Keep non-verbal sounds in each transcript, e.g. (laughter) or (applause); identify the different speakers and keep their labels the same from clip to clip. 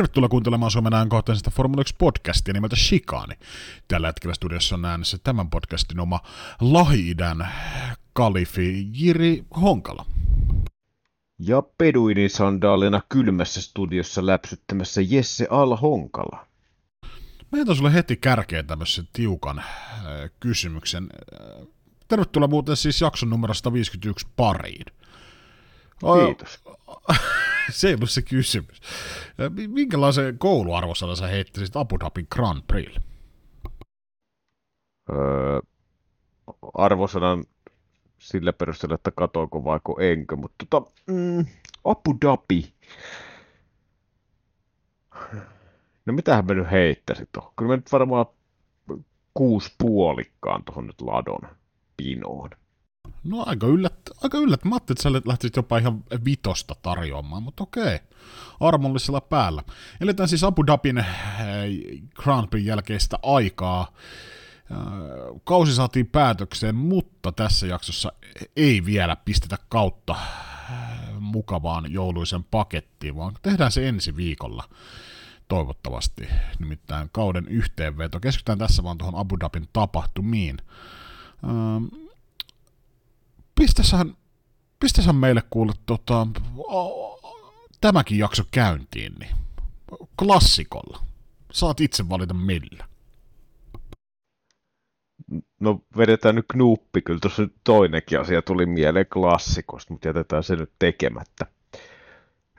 Speaker 1: Tervetuloa kuuntelemaan Suomen ajankohtaisesta Formula 1-podcastia nimeltä Shikani. Tällä hetkellä studiossa on äänessä tämän podcastin oma Lahi-idän kalifi Jiri Honkala.
Speaker 2: Ja peduinin sandaalina kylmässä studiossa läpsyttämässä Jesse Al Honkala.
Speaker 1: Mä jätän sulle heti kärkeen tämmöisen tiukan äh, kysymyksen. Äh, tervetuloa muuten siis jakson numero 151 pariin.
Speaker 2: Kiitos. (laughs) (laughs)
Speaker 1: se ei ollut se kysymys. Minkälaisen kouluarvosanan sä heittäisit Abu Dhabin Grand Prix?
Speaker 2: Öö, arvosanan sillä perusteella, että katoako vaiko enkö, mutta tota, mm, Abu Dhabi. No mitähän mä nyt heittäisin tuohon? Kyllä mä nyt varmaan kuusi puolikkaan tuohon nyt ladon pinoon.
Speaker 1: No aika yllät, aika yllät. Mä ajattelin, että sä lähtisit jopa ihan vitosta tarjoamaan, mutta okei. Armollisella päällä. Eletään siis Abu Dhabin äh, Grand Prix jälkeistä aikaa. Kausi saatiin päätökseen, mutta tässä jaksossa ei vielä pistetä kautta äh, mukavaan jouluisen pakettiin, vaan tehdään se ensi viikolla toivottavasti, nimittäin kauden yhteenveto. Keskitytään tässä vaan tuohon Abu Dhabin tapahtumiin. Pistäsähän, pistäsähän meille kuule tota, tämäkin jakso käyntiin, niin klassikolla. Saat itse valita millä.
Speaker 2: No vedetään nyt knuppi, kyllä tuossa nyt toinenkin asia tuli mieleen klassikosta, mutta jätetään se nyt tekemättä.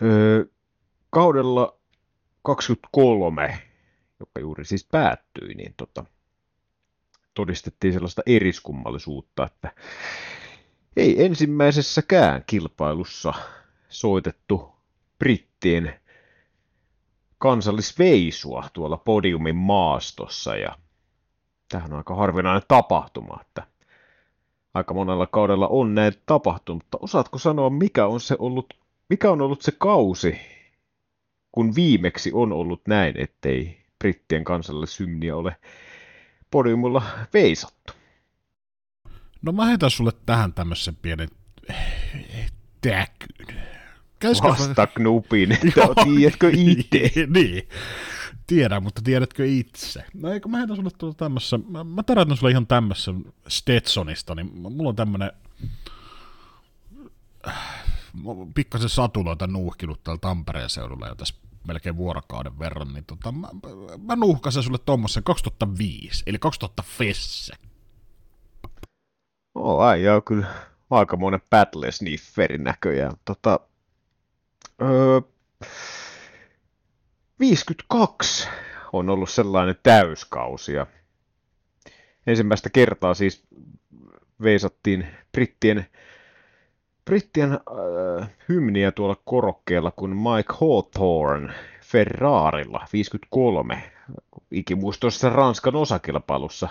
Speaker 2: Öö, kaudella 23, joka juuri siis päättyi, niin tota, todistettiin sellaista eriskummallisuutta, että ei ensimmäisessäkään kilpailussa soitettu brittien kansallisveisua tuolla podiumin maastossa ja tähän on aika harvinainen tapahtuma, että aika monella kaudella on näin tapahtunut, mutta osaatko sanoa, mikä on, se ollut, mikä on ollut se kausi, kun viimeksi on ollut näin, ettei brittien kansallisymniä ole podiumilla veisattu?
Speaker 1: No mä heitän sulle tähän tämmöisen pienen eh, täkyn.
Speaker 2: Käisikö Vasta knupin, että (laughs) tiedätkö itse? (laughs)
Speaker 1: niin, tiedän, mutta tiedätkö itse? No eikö mä heitän sulle tuota tämmössä, mä, mä tärätän sulle ihan tämmössä Stetsonista, niin mulla on tämmönen pikkasen satuloita nuuhkinut täällä Tampereen seudulla jo tässä melkein vuorokauden verran, niin tota, mä, mä nuuhkasen sulle tuommoisen 2005, eli 2000 Fesse.
Speaker 2: Oo, ai joo, kyllä aikamoinen battle snifferi näköjään. Tota, öö, 52 on ollut sellainen täyskausi ja ensimmäistä kertaa siis veisattiin brittien, brittien äh, hymniä tuolla korokkeella, kun Mike Hawthorne Ferrarilla 53 ikimuistoisessa Ranskan osakilpailussa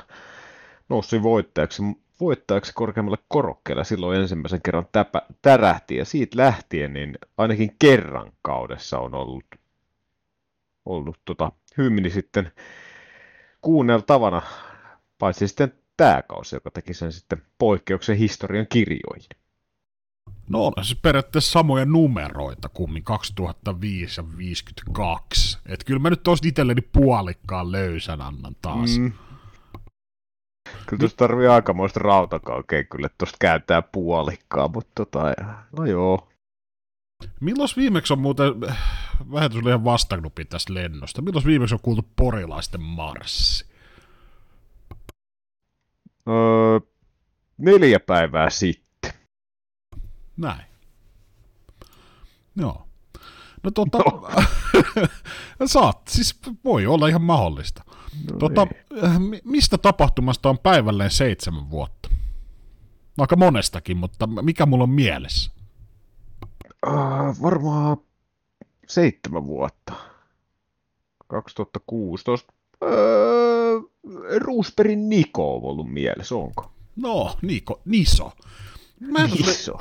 Speaker 2: nousi voittajaksi voittajaksi korkeammalle korokkeelle silloin ensimmäisen kerran täpä, tärähti ja siitä lähtien niin ainakin kerran kaudessa on ollut, ollut tota, hymni sitten kuunneltavana, paitsi sitten tämä kausi, joka teki sen sitten poikkeuksen historian kirjoihin.
Speaker 1: No on siis periaatteessa samoja numeroita kuin 2005 ja 52. Että kyllä mä nyt tosta itselleni puolikkaan löysän annan taas. Mm.
Speaker 2: Kyllä tuosta tarvii aikamoista rautakaukea kyllä, että tuosta kääntää puolikkaa, mutta tota, no joo.
Speaker 1: Milloin viimeksi on muuten, vähän tuli ihan vastaknupi tästä lennosta, milloin viimeksi on kuultu porilaisten marssi?
Speaker 2: Öö, neljä päivää sitten.
Speaker 1: Näin. Joo. No tota, no. (laughs) saat, siis voi olla ihan mahdollista. No tota, äh, mistä tapahtumasta on päivälleen seitsemän vuotta? Aika monestakin, mutta mikä mulla on mielessä?
Speaker 2: Uh, varmaan seitsemän vuotta. 2016. Uh, Ruusperin Niko on ollut mielessä, onko?
Speaker 1: No, Niko, Niso. Mä Niso.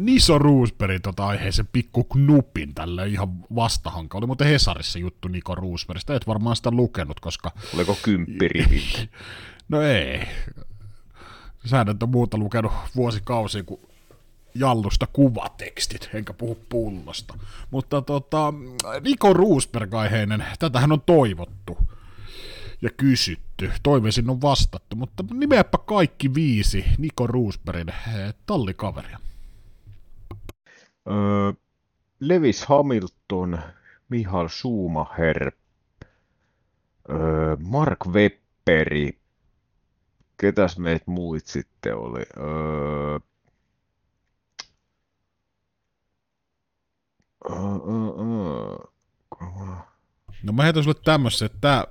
Speaker 1: Niso Roosberg tota aiheeseen pikku knupin tälle ihan vastahanka. Oli muuten Hesarissa juttu Niko Roosbergista. Et varmaan sitä lukenut, koska...
Speaker 2: Oliko kymppirivit? (laughs)
Speaker 1: no ei. Sä et ole muuta lukenut vuosikausia, kun jallusta kuvatekstit, enkä puhu pullosta. Mutta tota, Niko Roosberg aiheinen, tätähän on toivottu kysytty. Toiveisiin on vastattu, mutta nimeäpä kaikki viisi Niko Roosbergin eh, tallikaveria.
Speaker 2: Öö, Lewis Hamilton, Michael Schumacher, öö, Mark Webberi, ketäs meitä muut sitten oli? Öö,
Speaker 1: No mä heitän sulle tämmössä, että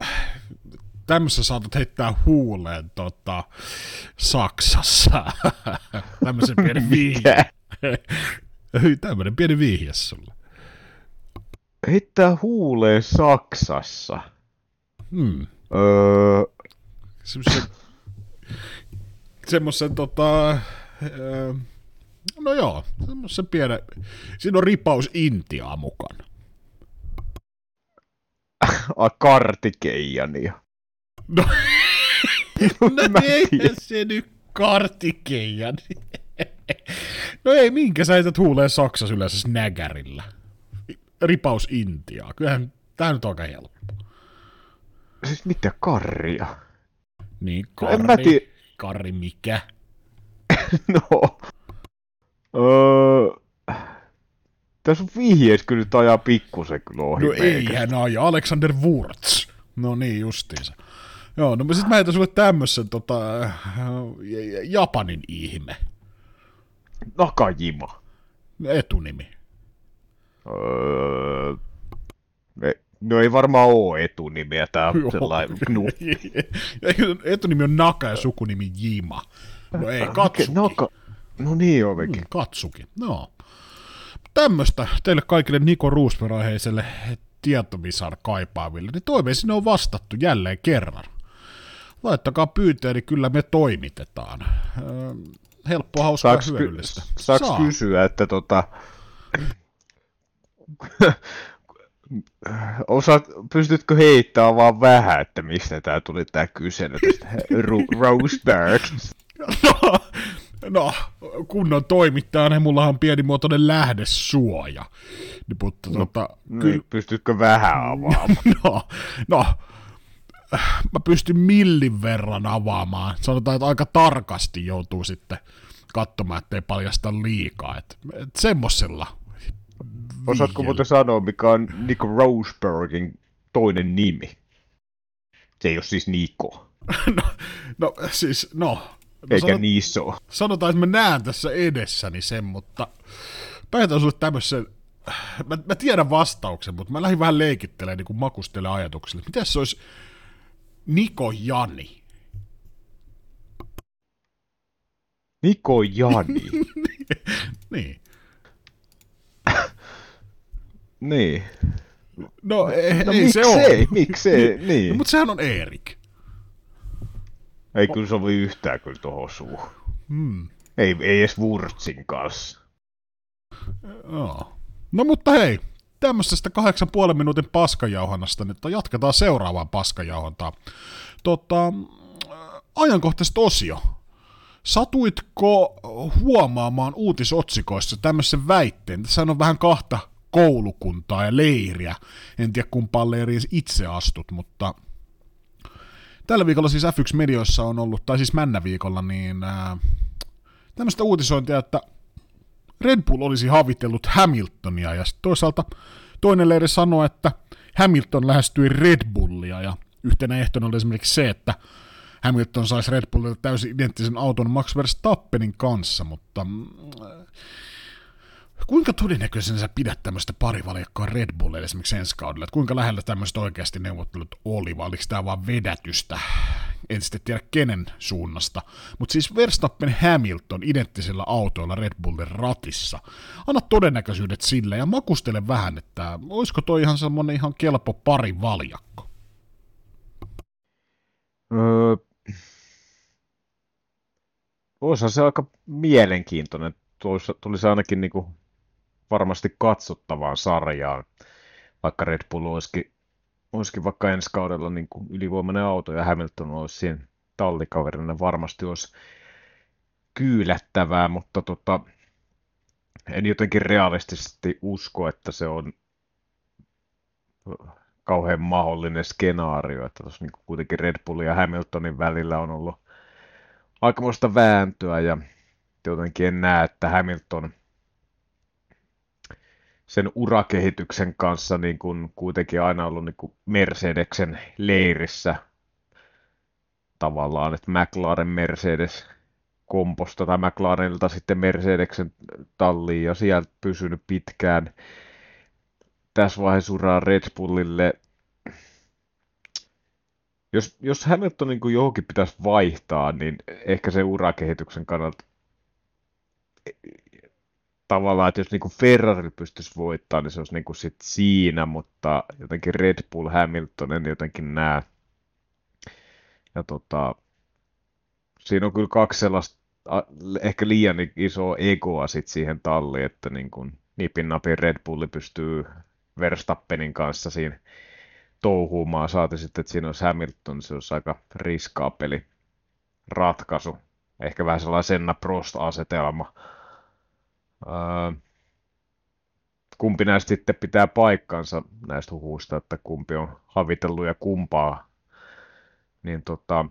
Speaker 1: tämmössä saatat heittää huuleen tota, Saksassa. (laughs) Tämmöisen pieni (laughs) vihje. (laughs) Tämmöinen pieni vihje sulle.
Speaker 2: Heittää huuleen Saksassa.
Speaker 1: Hmm.
Speaker 2: Öö...
Speaker 1: Semmoisen, semmoisen tota... Öö, no joo, semmoisen pienen... Siinä on ripaus Intiaa mukana.
Speaker 2: Kartikeijania.
Speaker 1: No, (laughs) no eihän se nyt kartikeijan. no ei, minkä sä heität huuleen Saksassa yleensä snägärillä? Ripaus Intiaa. Kyllähän tää nyt on aika helppo.
Speaker 2: Siis mitä karria?
Speaker 1: Niin, karri. En
Speaker 2: mä tii...
Speaker 1: Karri mikä? (laughs)
Speaker 2: no. Öö... Tässä on vihjeis kyllä nyt ajaa pikkusen kyllä ohi.
Speaker 1: No eihän aja, Alexander Wurz. No niin, justiinsa. Joo, no sit mä heitän sulle tämmösen tota, Japanin ihme.
Speaker 2: Nakajima.
Speaker 1: Etunimi.
Speaker 2: Öö, no ei varmaan oo etunimiä, tää on sellainen knuppi. (laughs)
Speaker 1: Etunimi on Naka ja sukunimi Jima. No ei, Katsuki. Naka.
Speaker 2: No niin ovekin. Mm,
Speaker 1: Katsuki, no. Tämmöstä teille kaikille Niko Roosberg-aiheiselle tietovisar kaipaaville, niin toiveisiin on vastattu jälleen kerran laittakaa pyyntöjä, niin kyllä me toimitetaan. Helppoa, hauskaa saaks hyödyllistä.
Speaker 2: Ky- saaks Saa. kysyä, että tota, Osaat, pystytkö heittämään vaan vähän, että mistä tämä tuli tämä kysely tästä Ru- Roseberg?
Speaker 1: No, no, kunnon toimittajana mulla on pienimuotoinen lähdesuoja. Niin, mutta, no, tota,
Speaker 2: niin, ky- pystytkö vähän avaamaan? (laughs)
Speaker 1: no, no, mä pystyn millin verran avaamaan. Sanotaan, että aika tarkasti joutuu sitten katsomaan, ettei paljasta liikaa. Et, et semmosella.
Speaker 2: Osaatko muuten sanoa, mikä on Nico Rosebergin toinen nimi? Se ei ole siis Niko. (laughs)
Speaker 1: no, no, siis, no. no
Speaker 2: Eikä sanot, Niso.
Speaker 1: Sanotaan, että mä näen tässä edessäni sen, mutta päihätän sulle tämmöisen Mä, mä tiedän vastauksen, mutta mä lähdin vähän leikittelemään, niin makustelemaan ajatuksille. Miten se olisi Niko Jani.
Speaker 2: Niko Jani. (laughs)
Speaker 1: niin. (laughs)
Speaker 2: niin.
Speaker 1: No, ei,
Speaker 2: no
Speaker 1: ei
Speaker 2: miksei,
Speaker 1: se ole.
Speaker 2: Miksei, niin. niin.
Speaker 1: No, mutta sehän on Erik.
Speaker 2: Ei kyllä sovi yhtään kyllä tuohon suuhun. Hmm. Ei, ei edes Wurtsin kanssa.
Speaker 1: Joo. No mutta hei, tämmöisestä kahdeksan puolen minuutin paskajauhannasta, nyt jatketaan seuraavaan paskajauhantaan. Tota, ajankohtaisesti osio. Satuitko huomaamaan uutisotsikoissa tämmöisen väitteen? Tässä on vähän kahta koulukuntaa ja leiriä. En tiedä kumpaan leiriin itse astut, mutta tällä viikolla siis F1-medioissa on ollut, tai siis männä viikolla, niin ää, tämmöistä uutisointia, että Red Bull olisi havitellut Hamiltonia ja toisaalta toinen leiri sanoi, että Hamilton lähestyi Red Bullia ja yhtenä ehtona oli esimerkiksi se, että Hamilton saisi Red Bullilta täysin identtisen auton Max Verstappenin kanssa, mutta mm, kuinka todennäköisenä sä pidät tämmöistä parivaljakkoa Red Bullille esimerkiksi ensi kaudella? Että kuinka lähellä tämmöistä oikeasti neuvottelut oli, vai oliko tämä vaan vedätystä? En sitten tiedä kenen suunnasta. Mutta siis Verstappen Hamilton identtisellä autoilla Red Bullin ratissa. Anna todennäköisyydet sille ja makustele vähän, että olisiko toi ihan semmonen ihan kelpo pari valjakko?
Speaker 2: Öö, Olisi se aika mielenkiintoinen. Tulisi ainakin niinku varmasti katsottavaan sarjaan, vaikka Red Bull olisikin, olisikin vaikka ensi kaudella niin kuin ylivoimainen auto ja Hamilton olisi siinä tallikaverina, varmasti olisi kyylättävää, mutta tota, en jotenkin realistisesti usko, että se on kauhean mahdollinen skenaario, että tuossa niin kuitenkin Red Bullin ja Hamiltonin välillä on ollut aikamoista vääntöä ja jotenkin en näe, että Hamilton sen urakehityksen kanssa niin kuin kuitenkin aina ollut niin kuin Mercedeksen leirissä tavallaan, että McLaren Mercedes komposta tai McLarenilta sitten Mercedeksen talliin ja sieltä pysynyt pitkään. Tässä vaiheessa uraa Red Bullille. Jos, jos Hamilton niin johonkin pitäisi vaihtaa, niin ehkä se urakehityksen kannalta tavallaan, että jos niin Ferrari pystyisi voittamaan, niin se olisi niin sit siinä, mutta jotenkin Red Bull, Hamilton, en jotenkin näe. Ja tota, siinä on kyllä kaksi sellaista ehkä liian iso egoa sit siihen talliin, että niin kuin nipin napin Red Bulli pystyy Verstappenin kanssa siinä touhuumaan. Saati sitten, että siinä olisi Hamilton, se olisi aika riskaa peli ratkaisu. Ehkä vähän sellainen Senna Prost-asetelma. Kumpi näistä sitten pitää paikkansa näistä huhuista, että kumpi on havitellut ja kumpaa. Niin tota,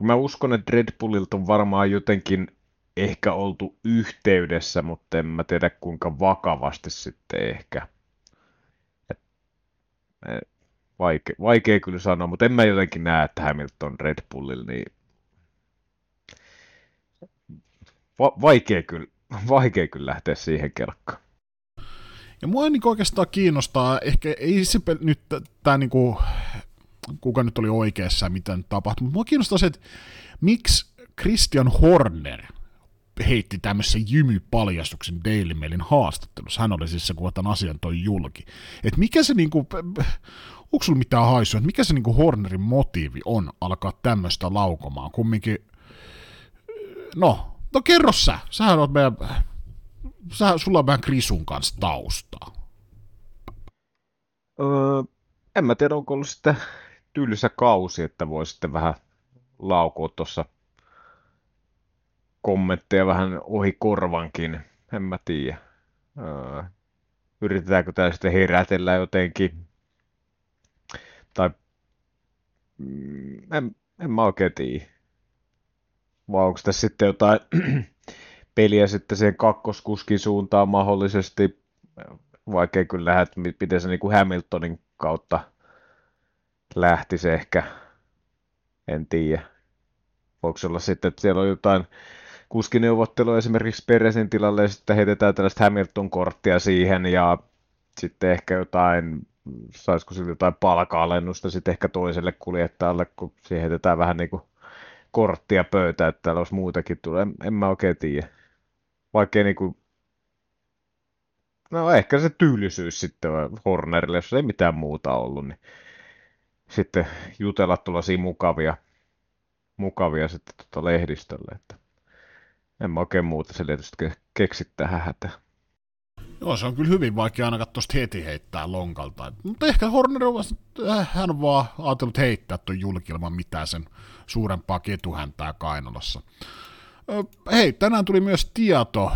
Speaker 2: mä uskon, että Red Bullilta on varmaan jotenkin ehkä oltu yhteydessä, mutta en mä tiedä kuinka vakavasti sitten ehkä. Et, e, vaike, vaikea kyllä sanoa, mutta en mä jotenkin näe, että Hamilton Red Bullilla, niin va, vaikea, kyllä, (laughs) vaikea kyllä lähteä siihen kelkkaan.
Speaker 1: Ja mua niin oikeastaan kiinnostaa, ehkä ei se nyt tämä niinku kuka nyt oli oikeassa ja mitä nyt tapahtui. Mutta mua kiinnostaa se, että miksi Christian Horner heitti tämmöisen jymypaljastuksen Daily Mailin haastattelussa. Hän oli siis se, kun tämän asian toi julki. Että mikä se niinku, onko sulla mitään haisua, että mikä se niinku Hornerin motiivi on alkaa tämmöistä laukomaan? Kumminkin, no, no kerro sä, sähän oot meidän, sä, sulla on vähän Krisun kanssa taustaa.
Speaker 2: Öö, en mä tiedä, onko ollut sitten tylsä kausi, että voi sitten vähän laukua tuossa kommentteja vähän ohi korvankin, en mä tiedä. Öö, yritetäänkö tämä sitten herätellä jotenkin, tai mm, en, en mä oikein tiedä. Vai onko tässä sitten jotain (clears throat) peliä sitten siihen kakkoskuskin suuntaan mahdollisesti, vaikea kyllä että miten se niin kuin Hamiltonin kautta lähti se ehkä, en tiedä. Voiko olla sitten, että siellä on jotain kuskineuvottelua esimerkiksi Peresin tilalle ja sitten heitetään tällaista Hamilton-korttia siihen ja sitten ehkä jotain, saisiko sillä jotain palka-alennusta sitten ehkä toiselle kuljettajalle, kun siihen heitetään vähän niin kuin korttia pöytään, että täällä olisi muutakin tulee. En, en mä oikein tiedä. Vaikkei niin kuin No ehkä se tyylisyys sitten Hornerille, jos ei mitään muuta ollut, niin sitten jutella tuollaisia mukavia, mukavia sitten tuota lehdistölle, että en mä oikein muuta selitystä keksi tähän hätään.
Speaker 1: Joo, se on kyllä hyvin vaikea ainakaan tuosta heti heittää lonkalta. Mutta ehkä Horner on, äh, hän on vaan ajatellut heittää tuon julkilman mitään sen suurempaa ketuhäntää Kainalassa. Hei, tänään tuli myös tieto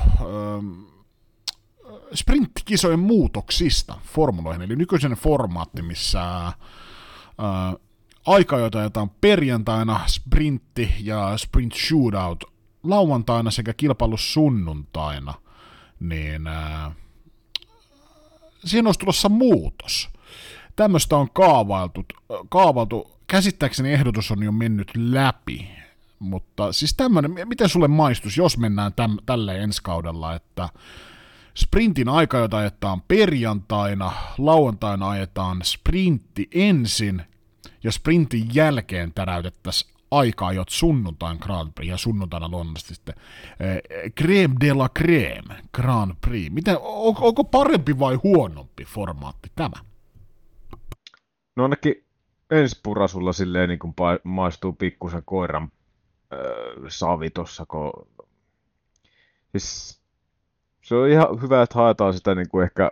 Speaker 1: sprinttikisojen muutoksista formuloihin, eli nykyisen formaatti, missä aika, jota on perjantaina sprintti ja sprint shootout lauantaina sekä kilpailu sunnuntaina, niin siinä olisi tulossa muutos. Tämmöistä on kaavailtu, kaavailtu, käsittääkseni ehdotus on jo mennyt läpi, mutta siis tämmöinen, miten sulle maistus, jos mennään täm, tälle ensi kaudella, että Sprintin aika, jota ajetaan perjantaina, lauantaina ajetaan sprintti ensin, ja sprintin jälkeen täräytettäisiin aikaa jot sunnuntain Grand Prix ja sunnuntaina luonnollisesti sitten eh, crème de la crème Grand Prix. Miten, on, onko parempi vai huonompi formaatti tämä?
Speaker 2: No ainakin ensi purasulla silleen niin kuin maistuu pikkusen koiran öö, savi tossa, kun siis se on ihan hyvä, että haetaan sitä niin kuin ehkä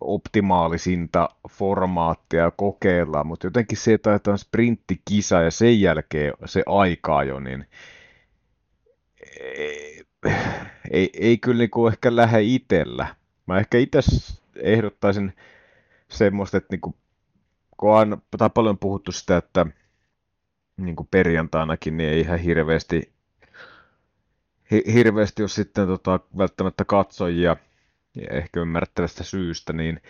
Speaker 2: optimaalisinta formaattia kokeillaan, mutta jotenkin se, että on sprinttikisa ja sen jälkeen se aikaa jo, niin ei, ei, ei kyllä niinku ehkä lähde itsellä. Mä ehkä itse ehdottaisin semmoista, että niinku, kun on tai paljon puhuttu sitä, että niinku perjantainakin niin ei ihan hirveästi, hi, hirveästi ole sitten tota, välttämättä katsojia, ja ehkä ymmärrettävästä syystä, niin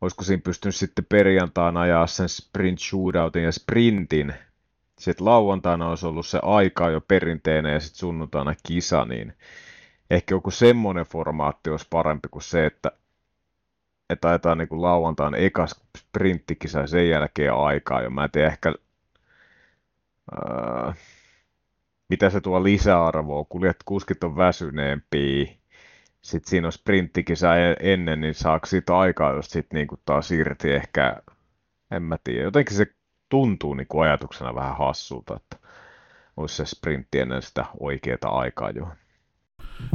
Speaker 2: olisiko siinä pystynyt sitten perjantaina ajaa sen sprint shootoutin ja sprintin. Sitten lauantaina olisi ollut se aika jo perinteinen ja sitten sunnuntaina kisa, niin ehkä joku semmoinen formaatti olisi parempi kuin se, että, että ajetaan niin kuin lauantaina eka sprinttikisa ja sen jälkeen aikaa jo. Mä en tiedä ehkä, ää, mitä se tuo lisäarvoa, kuljet kuskit on väsyneempiä, sitten siinä on sprinttikisa e- ennen, niin saako siitä aikaa jos sitten niin taas irti ehkä, en mä tiedä. Jotenkin se tuntuu niin ajatuksena vähän hassulta, että olisi se sprintti ennen sitä oikeaa aikaa jo.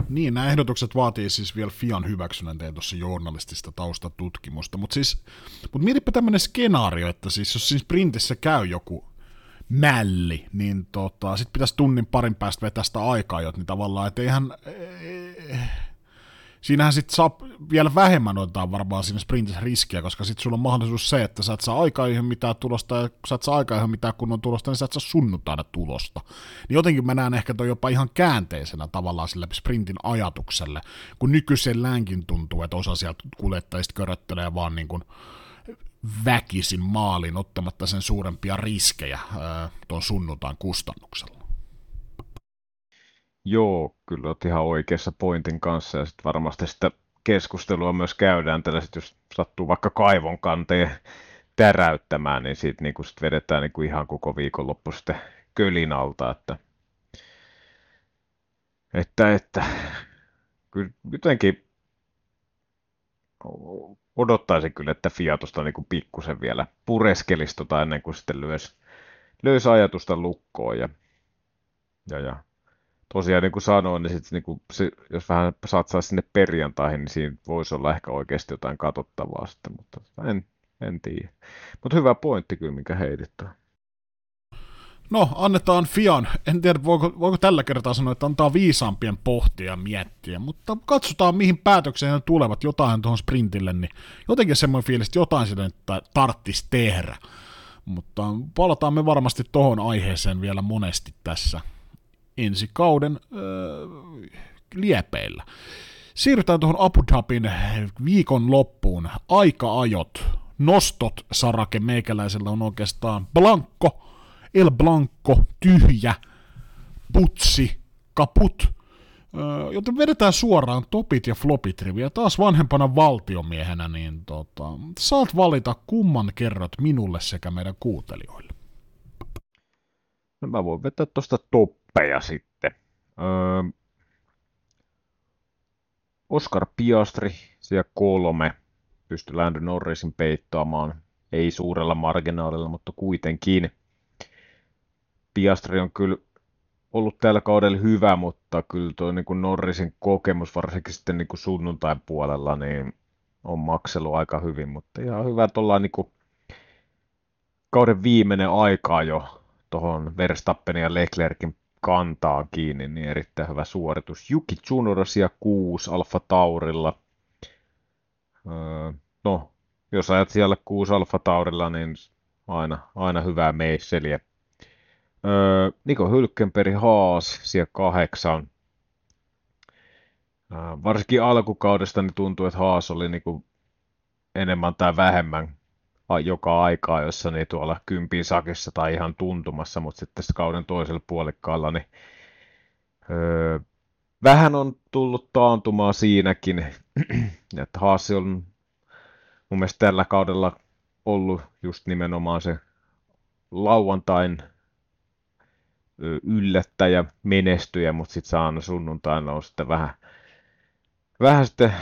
Speaker 1: Niin, nämä ehdotukset vaatii siis vielä Fian hyväksynnän, tein tuossa journalistista taustatutkimusta, mutta siis, mutta mietipä tämmöinen skenaario, että siis jos siinä sprintissä käy joku mälli, niin tota, sitten pitäisi tunnin parin päästä vetää sitä aikaa, niin tavallaan, että eihän, siinähän sitten saa vielä vähemmän ottaa varmaan siinä sprintissä riskiä, koska sitten sulla on mahdollisuus se, että sä et saa aikaa ihan mitään tulosta, ja kun sä et saa aikaa ihan mitään kunnon tulosta, niin sä et saa sunnuntaina tulosta. Niin jotenkin mä näen ehkä toi jopa ihan käänteisenä tavallaan sille sprintin ajatukselle, kun nykyisellänkin tuntuu, että osa sieltä kuljettajista köröttelee vaan niin kuin väkisin maalin ottamatta sen suurempia riskejä tuon sunnuntain kustannuksella.
Speaker 2: Joo, kyllä olet ihan oikeassa pointin kanssa ja sitten varmasti sitä keskustelua myös käydään tällaiset, jos sattuu vaikka kaivon kanteen täräyttämään, niin siitä niin sit vedetään niin ihan koko viikonloppu sitten kölin alta, että, että, että. Kyllä jotenkin odottaisin kyllä, että Fiatosta niin pikkusen vielä pureskelisi tota ennen kuin sitten löysi, löysi ajatusta lukkoon ja, ja, ja tosiaan niin kuin sanoin, niin, sit, niin kuin, se, jos vähän satsaa sinne perjantaihin, niin siinä voisi olla ehkä oikeasti jotain katsottavaa sitten, mutta en, en tiedä. Mutta hyvä pointti kyllä, minkä heitittää.
Speaker 1: No, annetaan Fian. En tiedä, voiko, voiko tällä kertaa sanoa, että antaa viisaampien pohtia ja miettiä, mutta katsotaan, mihin päätökseen ne tulevat jotain tuohon sprintille, niin jotenkin semmoinen fiilis, että jotain sitä että tarttisi tehdä. Mutta palataan me varmasti tuohon aiheeseen vielä monesti tässä ensi kauden öö, liepeillä. Siirrytään tuohon Abu Dhabin viikon loppuun. Aika-ajot, nostot sarake meikäläisellä on oikeastaan blanko, el blanco, tyhjä, putsi, kaput, joten vedetään suoraan topit ja flopit riviä. Taas vanhempana valtiomiehenä, niin tota, saat valita kumman kerrot minulle sekä meidän kuuntelijoille.
Speaker 2: No mä voin vetää tuosta toppeja sitten. Öö, Oscar Piastri, siellä kolme, pystyi Landon Norrisin peittaamaan. Ei suurella marginaalilla, mutta kuitenkin. Piastri on kyllä ollut tällä kaudella hyvä, mutta kyllä tuo niin Norrisin kokemus, varsinkin sitten niin kuin sunnuntain puolella, niin on maksellut aika hyvin, mutta ihan hyvä, että ollaan niin kuin kauden viimeinen aika jo tuohon Verstappenin ja Leclerkin kantaa kiinni, niin erittäin hyvä suoritus. Juki Tsunoda 6 Alfa Taurilla. Öö, no, jos ajat siellä 6 Alfa Taurilla, niin aina, aina hyvää meisseliä. Öö, Niko Hylkenperi Haas siellä kahdeksan. Öö, varsinkin alkukaudesta niin tuntuu, että Haas oli niinku enemmän tai vähemmän joka aikaa, jossa niin tuolla kympin sakissa tai ihan tuntumassa, mutta sitten tässä kauden toisella puolikkaalla, niin öö, vähän on tullut taantumaa siinäkin, (clears throat) että Haasi on mun mielestä tällä kaudella ollut just nimenomaan se lauantain yllättäjä, menestyjä, mutta sitten saana sunnuntaina on sitten vähän, vähän sitten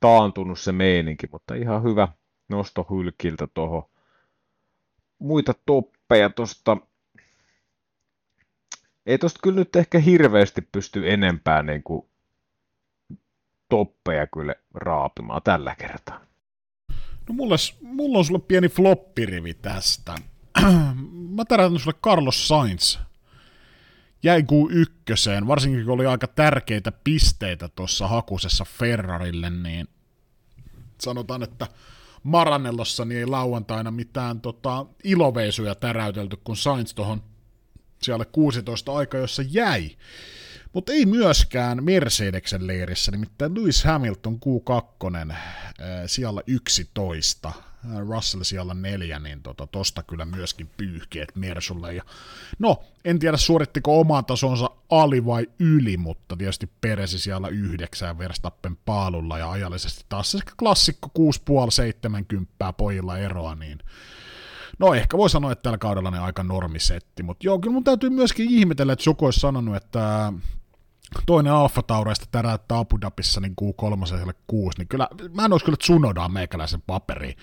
Speaker 2: taantunut se meininki, mutta ihan hyvä, nosto hylkiltä tuohon. Muita toppeja tuosta. Ei tosta kyllä nyt ehkä hirveästi pysty enempää niin kuin toppeja kyllä raapimaan tällä kertaa.
Speaker 1: No mulla, mulla on sulle pieni floppirivi tästä. Mä tärätän sulle Carlos Sainz. jäi Q1, varsinkin kun oli aika tärkeitä pisteitä tuossa hakusessa Ferrarille, niin sanotaan, että Maranellossa niin ei lauantaina mitään tota, iloveisuja täräytelty, kun Sainz tuohon siellä 16 aika, jossa jäi. Mutta ei myöskään Mercedeksen leirissä, nimittäin Lewis Hamilton Q2 äh, siellä 11, Russell siellä neljä, niin tota, tosta kyllä myöskin pyyhkeet Mersulle. Ja, no, en tiedä suorittiko oman tasonsa ali vai yli, mutta tietysti Peresi siellä yhdeksän Verstappen paalulla ja ajallisesti taas se klassikko 6,5-70 pojilla eroa, niin No ehkä voi sanoa, että tällä kaudella ne aika normisetti, mutta joo, kyllä mun täytyy myöskin ihmetellä, että Suko olisi sanonut, että toinen Alfa Taureista täräyttää Abu Dhabissa niin Q3 6, niin kyllä, mä en olisi kyllä Tsunodaan meikäläisen paperi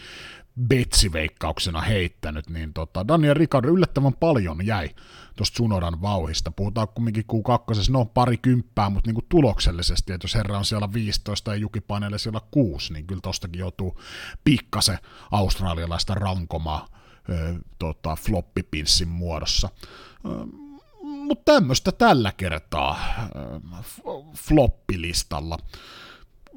Speaker 1: betsiveikkauksena heittänyt, niin tota, Daniel Ricciardo yllättävän paljon jäi tuosta Tsunodan vauhista. Puhutaan kumminkin Q2, no pari kymppää, mutta niin kuin tuloksellisesti, että jos herra on siellä 15 ja Juki Paneelle siellä 6, niin kyllä tostakin joutuu pikkasen australialaista rankomaa tota, floppipinssin muodossa mutta tämmöistä tällä kertaa äh, floppilistalla.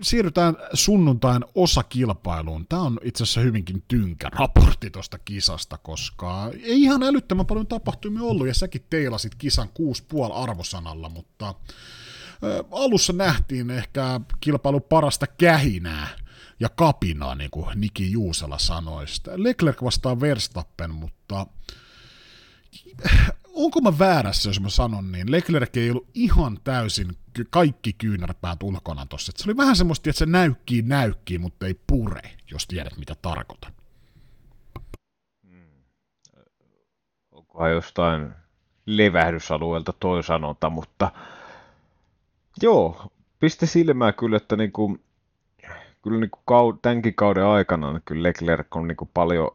Speaker 1: Siirrytään sunnuntain osakilpailuun. Tämä on itse asiassa hyvinkin tynkä raportti tuosta kisasta, koska ei ihan älyttömän paljon tapahtumia ollut, ja säkin teilasit kisan 6,5 arvosanalla, mutta äh, alussa nähtiin ehkä kilpailu parasta kähinää ja kapinaa, niin kuin Niki Juusela sanoi. Leclerc vastaa Verstappen, mutta onko mä väärässä, jos mä sanon niin, Leclerc ei ollut ihan täysin kaikki kyynärpäät ulkona tossa. se oli vähän semmoista, että se näykkii näykkii, mutta ei pure, jos tiedät mitä tarkoitan. Hmm.
Speaker 2: Onkohan jostain levähdysalueelta toi sanonta, mutta joo, piste silmää kyllä, että niinku, kyllä niinku kau- tämänkin kauden aikana niin kyllä Leclerc on niinku paljon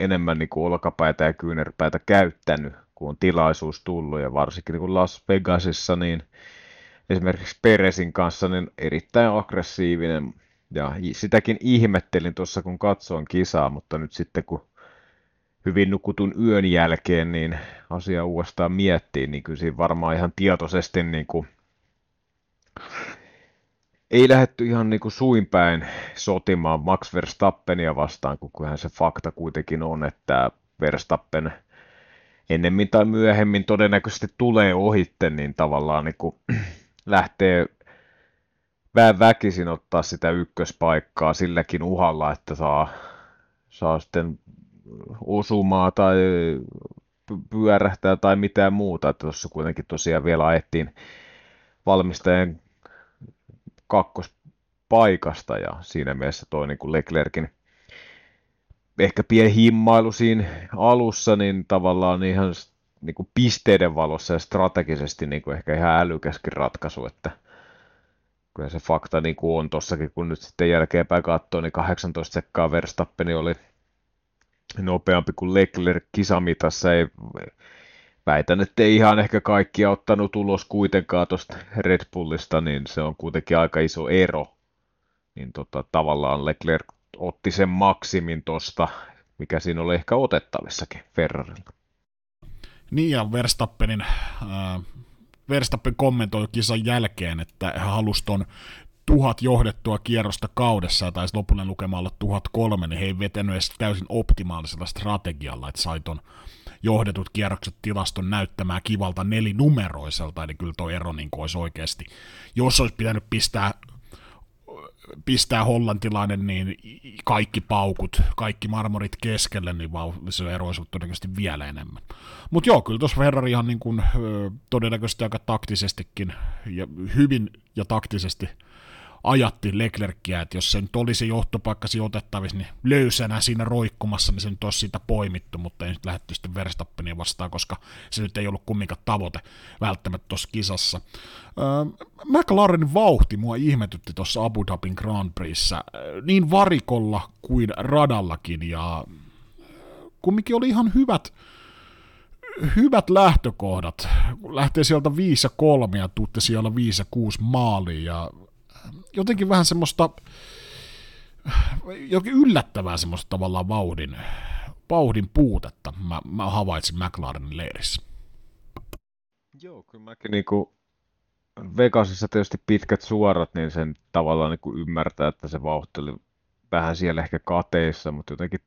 Speaker 2: enemmän niinku olkapäitä ja kyynärpäitä käyttänyt kun on tilaisuus tullut ja varsinkin niin kuin Las Vegasissa, niin esimerkiksi Peresin kanssa niin erittäin aggressiivinen. Ja sitäkin ihmettelin tuossa kun katsoin kisaa, mutta nyt sitten kun hyvin nukutun yön jälkeen niin asia uudestaan miettii, niin kyllä siinä varmaan ihan tietoisesti niin kuin ei lähetty ihan niin kuin suinpäin sotimaan Max Verstappenia vastaan, kun kyllähän se fakta kuitenkin on, että Verstappen – ennemmin tai myöhemmin todennäköisesti tulee ohitte, niin tavallaan niin kuin (clears throat) lähtee vähän väkisin ottaa sitä ykköspaikkaa silläkin uhalla, että saa, saa sitten osumaa tai pyörähtää tai mitään muuta. Että tuossa kuitenkin tosiaan vielä ajettiin valmistajan kakkospaikasta ja siinä mielessä toi niin kuin Leclerkin ehkä pieni himmailu siinä alussa, niin tavallaan ihan niin kuin pisteiden valossa ja strategisesti niin kuin ehkä ihan älykäskin ratkaisu, että kyllä se fakta niin kuin on tossakin, kun nyt sitten jälkeenpäin katsoo, niin 18 sekkaa Verstappeni oli nopeampi kuin Leclerc kisamitassa, ei väitän, että ei ihan ehkä kaikkia ottanut ulos kuitenkaan tuosta Red Bullista, niin se on kuitenkin aika iso ero. Niin tota, tavallaan Leclerc otti sen maksimin tosta, mikä siinä oli ehkä otettavissakin Ferrarilta.
Speaker 1: Niin ja Verstappenin, äh, Verstappen kommentoi kisan jälkeen, että hän halusi ton tuhat johdettua kierrosta kaudessa ja taisi lopullinen lukema olla tuhat kolme, niin he ei vetänyt edes täysin optimaalisella strategialla, että sai ton johdetut kierrokset tilaston näyttämään kivalta nelinumeroiselta, eli kyllä tuo ero niin olisi oikeasti, jos olisi pitänyt pistää pistää hollantilainen niin kaikki paukut, kaikki marmorit keskelle, niin vau, se ero olisi todennäköisesti vielä enemmän. Mutta joo, kyllä tuossa Ferrari ihan niin kuin, todennäköisesti aika taktisestikin ja hyvin ja taktisesti ajatti Leclercia, että jos se nyt olisi johtopaikka otettavissa, niin löysänä siinä roikkumassa, niin se nyt olisi siitä poimittu, mutta ei nyt lähdetty sitten Verstappenia vastaan, koska se nyt ei ollut kumminkaan tavoite välttämättä tuossa kisassa. Öö, McLarenin vauhti mua ihmetytti tuossa Abu Dhabin Grand Prixssä, niin varikolla kuin radallakin, ja kumminkin oli ihan hyvät, hyvät lähtökohdat. Lähtee sieltä 5 ja 3 ja tuutte siellä 5 ja 6 maaliin ja jotenkin vähän semmoista, jokin yllättävää semmoista tavallaan vauhdin, vauhdin puutetta mä, mä havaitsin McLarenin leirissä.
Speaker 2: Joo, kyllä mäkin niinku Vegasissa tietysti pitkät suorat, niin sen tavallaan niin kuin ymmärtää, että se vauhti oli vähän siellä ehkä kateissa, mutta jotenkin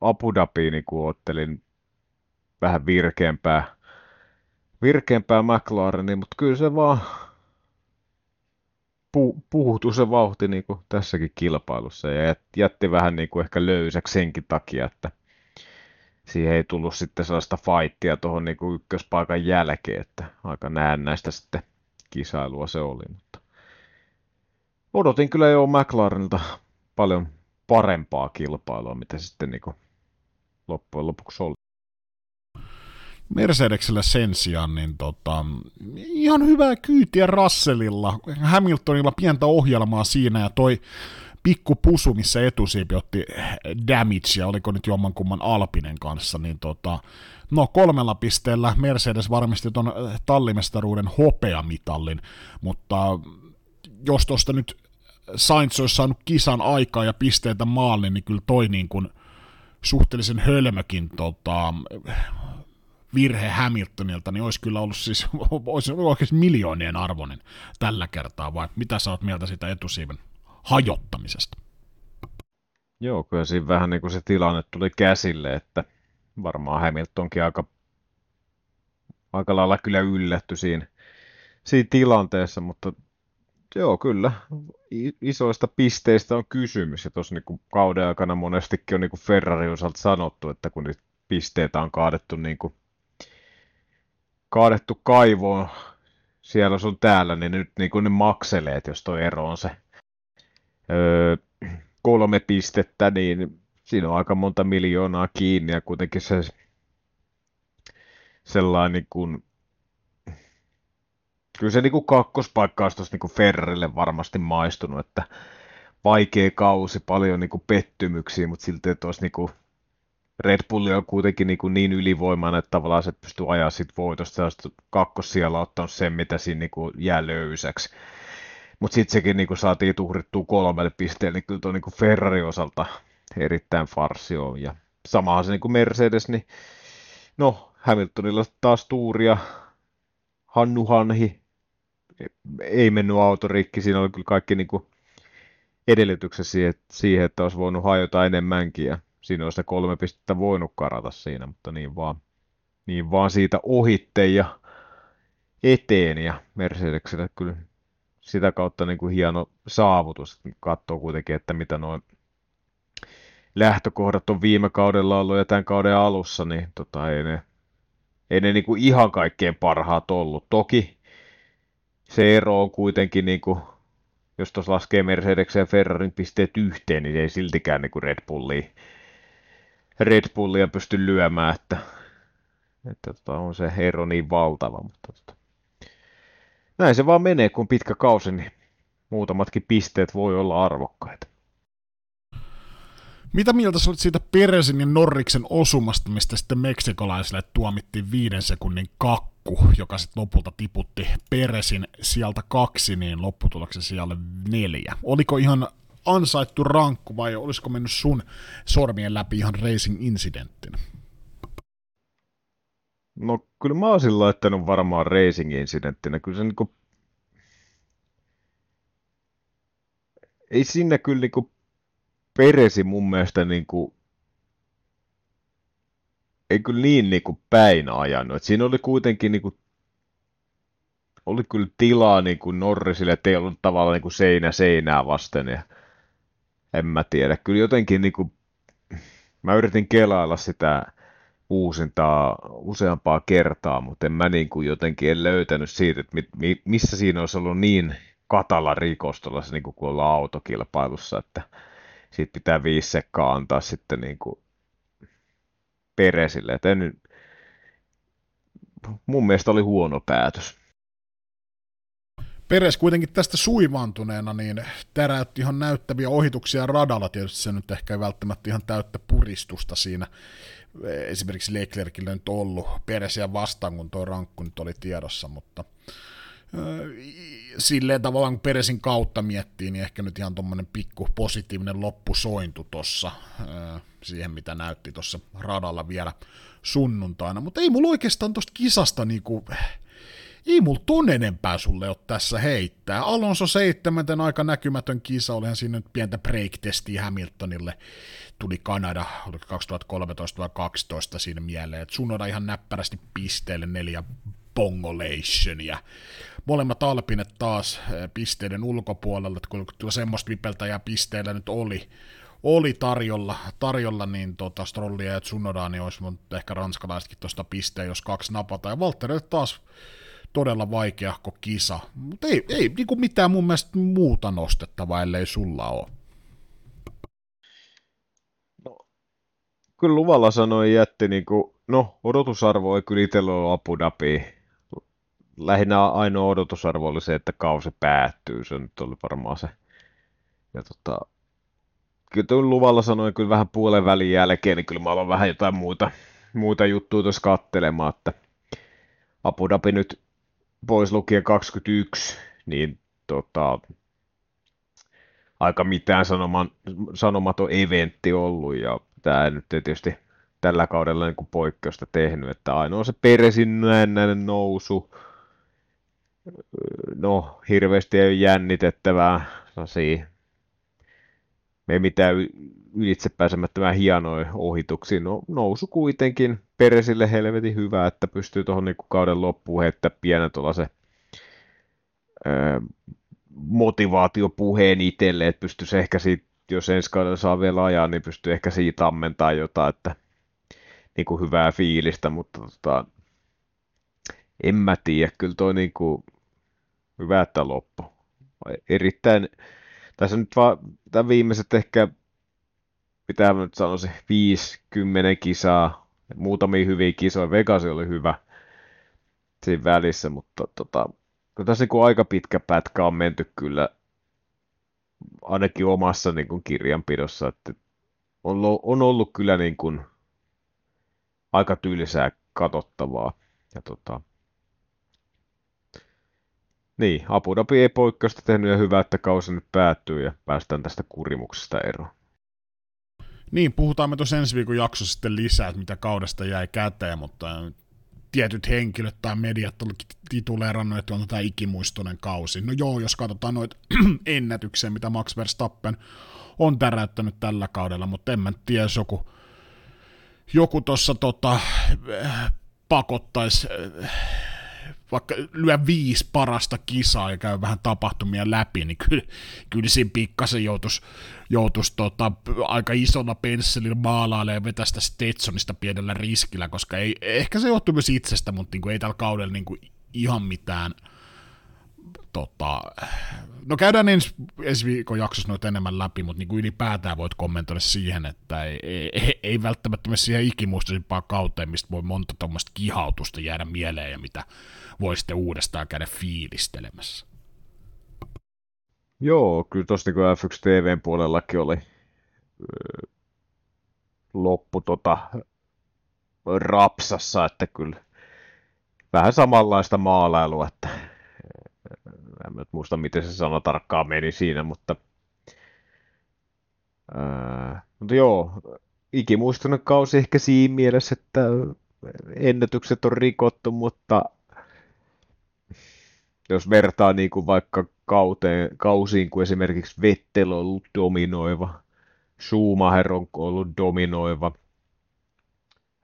Speaker 2: Abu Dhabiin niin ottelin vähän virkeämpää, virkeämpää McLarenia, mutta kyllä se vaan pu, puhuttu se vauhti niin kuin tässäkin kilpailussa ja jätti vähän niin kuin ehkä löysäksi senkin takia, että siihen ei tullut sitten sellaista fightia tuohon niin kuin ykköspaikan jälkeen, että aika näennäistä sitten kisailua se oli, mutta odotin kyllä jo McLarenilta paljon parempaa kilpailua, mitä sitten niin kuin loppujen lopuksi oli.
Speaker 1: Mercedeksellä sen sijaan, niin tota, ihan hyvää kyytiä Russellilla. Hamiltonilla pientä ohjelmaa siinä ja toi pikku pusu, missä etusiipi otti damagea, oliko nyt jommankumman Alpinen kanssa, niin tota, no kolmella pisteellä Mercedes varmisti ton tallimestaruuden hopeamitallin, mutta jos tuosta nyt Sainz olisi saanut kisan aikaa ja pisteitä maalle, niin kyllä toi niin kuin suhteellisen hölmökin tota, virhe Hamiltonilta, niin olisi kyllä ollut siis (laughs) olisi oikeasti miljoonien arvoinen tällä kertaa, vai mitä sä oot mieltä siitä etusiiven hajottamisesta?
Speaker 2: Joo, kyllä siinä vähän niin kuin se tilanne tuli käsille, että varmaan Hamiltonkin aika, aika lailla kyllä yllätty siinä, siinä tilanteessa, mutta joo, kyllä isoista pisteistä on kysymys, ja tuossa niin kauden aikana monestikin on niin kuin Ferrari osalta sanottu, että kun niitä pisteitä on kaadettu, niin kuin, kaadettu kaivoon siellä sun täällä, niin nyt niin ne makseleet, jos tuo ero on se öö, kolme pistettä, niin siinä on aika monta miljoonaa kiinni ja kuitenkin se sellainen niin kuin, kyllä se niin kuin kakkospaikka olisi niin kuin Ferrarille varmasti maistunut, että vaikea kausi, paljon niin kuin pettymyksiä, mutta silti, että olisi niin kuin Red Bull on kuitenkin niin, kuin niin ylivoimainen, että tavallaan se pystyy ajaa sit voitosta, ja kakkossijalla ottanut sen, mitä siinä niin kuin jää löysäksi. Mutta sitten sekin niin saatiin tuhrittua kolmelle pisteelle, niin kyllä tuo niin Ferrari osalta erittäin farsi on. Ja samahan se niin kuin Mercedes, niin no Hamiltonilla taas tuuria, Hannu Hanhi, ei mennyt auto rikki, siinä oli kyllä kaikki niin kuin edellytykset siihen, että olisi voinut hajota enemmänkin ja siinä olisi kolme pistettä voinut karata siinä, mutta niin vaan, niin vaan siitä ohitte ja eteen ja Mercedekselle kyllä sitä kautta niin kuin hieno saavutus. Katsoo kuitenkin, että mitä noin lähtökohdat on viime kaudella ollut ja tämän kauden alussa, niin tota, ei ne, ei ne niin kuin ihan kaikkein parhaat ollut. Toki se ero on kuitenkin, niin kuin, jos tuossa laskee Mercedes ja Ferrarin pisteet yhteen, niin ei siltikään niin kuin Red Bullia, Red pysty lyömään, että, että tota, on se ero niin valtava. Mutta tota, näin se vaan menee, kun pitkä kausi, niin muutamatkin pisteet voi olla arvokkaita.
Speaker 1: Mitä mieltä sä olit siitä Peresin ja Norriksen osumasta, mistä sitten meksikolaisille tuomittiin viiden sekunnin kakku, joka sitten lopulta tiputti Peresin sieltä kaksi, niin lopputuloksen sijalle neljä. Oliko ihan ansaittu rankku vai olisiko mennyt sun sormien läpi ihan racing incidenttinä?
Speaker 2: No kyllä mä olisin laittanut varmaan racing-incidenttinä. Kyllä se niinku... Ei sinne kyllä niinku Peresi mun mielestä niinku... Ei kyllä niin niinku päin ajanut. Et siinä oli kuitenkin niinku... Oli kyllä tilaa niinku Norrisille, että ei ollut tavallaan niinku seinä seinää vasten. Ja en mä tiedä. Kyllä jotenkin niinku... Mä yritin kelailla sitä uusintaa useampaa kertaa, mutta en mä niin kuin jotenkin en löytänyt siitä, että mi, missä siinä olisi ollut niin katala rikos tuollaisessa niin kuin kun ollaan autokilpailussa, että siitä pitää viisi sekkaa antaa sitten niin kuin Peresille. Että en, mun mielestä oli huono päätös.
Speaker 1: Peres kuitenkin tästä suivaantuneena niin täräytti ihan näyttäviä ohituksia radalla, tietysti se nyt ehkä ei välttämättä ihan täyttä puristusta siinä esimerkiksi Leclercille nyt ollut. Peresiä vastaan, kun tuo rankku nyt oli tiedossa, mutta silleen tavallaan kun Peresin kautta miettii, niin ehkä nyt ihan tuommoinen pikku positiivinen loppusointu tuossa siihen, mitä näytti tuossa radalla vielä sunnuntaina, mutta ei mulla oikeastaan tuosta kisasta niinku, ei mulla ton enempää sulle ole tässä heittää. Alonso seitsemänten aika näkymätön kisa, olihan siinä nyt pientä break-testiä Hamiltonille. Tuli Kanada 2013 vai 2012 siinä mieleen, että Sunoda ihan näppärästi pisteelle neljä ja Molemmat Alpinet taas eh, pisteiden ulkopuolella, että kun semmoista vipeltäjää pisteillä nyt oli, oli tarjolla, tarjolla niin tota, Strollia ja Tsunodaa, niin olisi ehkä ranskalaisetkin tuosta pisteen, jos kaksi napata. Ja Valtterille taas todella vaikeahko kisa, mutta ei, ei niin kuin mitään mun mielestä muuta nostettavaa, ellei sulla ole.
Speaker 2: No, kyllä luvalla sanoi jätti, niin kuin, no odotusarvo ei kyllä itsellä ole Abu Dhabi. Lähinnä ainoa odotusarvo oli se, että kausi päättyy, se nyt oli varmaan se. Ja tota, kyllä luvalla sanoin kyllä vähän puolen välin jälkeen, niin kyllä mä aloin vähän jotain muuta, muuta juttuja tuossa kattelemaan, että Abu Dhabi nyt pois lukien 21, niin tota, aika mitään sanoman, sanomaton eventti ollut, ja tämä nyt tietysti tällä kaudella niin kuin poikkeusta tehnyt, että ainoa se Peresin näennäinen nousu, no hirveästi ei ole jännitettävää, siinä ei mitään ylitsepääsemättömän hienoja ohituksia. No, nousu kuitenkin Peresille helvetin hyvä, että pystyy tuohon niin kauden loppuun heittää pienen tuollaisen motivaatiopuheen itselle, että pystyisi ehkä siitä, jos ensi kaudella saa vielä ajaa, niin pystyy ehkä siitä ammentaa jotain, että niin kuin hyvää fiilistä, mutta tota, en mä tiedä, kyllä toi niin kuin, hyvä, että loppu. Erittäin tässä nyt vaan tämän viimeiset ehkä, mitä mä nyt sanoisin, 50 kisaa, muutamia hyviä kisoja, Vegas oli hyvä siinä välissä, mutta tota, kun tässä niin aika pitkä pätkä on menty kyllä ainakin omassa niin kuin kirjanpidossa, että on, on ollut kyllä niin kuin aika tylsää katsottavaa. Ja tota, niin, Abu Dhabi ei poikkeusta tehnyt ja hyvä, että kausi nyt päättyy ja päästään tästä kurimuksesta eroon.
Speaker 1: Niin, puhutaan me tuossa ensi viikon jaksossa sitten lisää, että mitä kaudesta jäi käteen, mutta tietyt henkilöt tai mediat tituleerannut, että on tämä ikimuistoinen kausi. No joo, jos katsotaan noita (clears throat) ennätyksiä, mitä Max Verstappen on täräyttänyt tällä kaudella, mutta en mä tiedä, jos joku, joku tuossa tota, pakottaisi vaikka lyö viisi parasta kisaa ja käy vähän tapahtumia läpi, niin kyllä, kyllä siinä pikkasen joutuisi joutuis tota, aika isolla pensselillä maalailemaan ja vetästä Stetsonista pienellä riskillä, koska ei, ehkä se johtuu myös itsestä, mutta niin kuin ei tällä kaudella niin kuin ihan mitään tota, no käydään ensi, ensi viikon jaksossa noita enemmän läpi, mutta niin kuin ylipäätään voit kommentoida siihen, että ei, ei, ei välttämättä mene siihen ikimuistoisimpaan kauteen, mistä voi monta tuommoista kihautusta jäädä mieleen ja mitä voi sitten uudestaan käydä fiilistelemässä.
Speaker 2: Joo, kyllä tuosta niin F1 TVn puolellakin oli öö, loppu tota, rapsassa, että kyllä vähän samanlaista maalailua, että en nyt muista miten se sana tarkkaan meni siinä, mutta, ää, mutta joo, ikimuistoinen kausi ehkä siinä mielessä, että ennätykset on rikottu, mutta jos vertaa niin kuin vaikka kauteen, kausiin, kun esimerkiksi Vettel on ollut dominoiva, Schumacher on ollut dominoiva,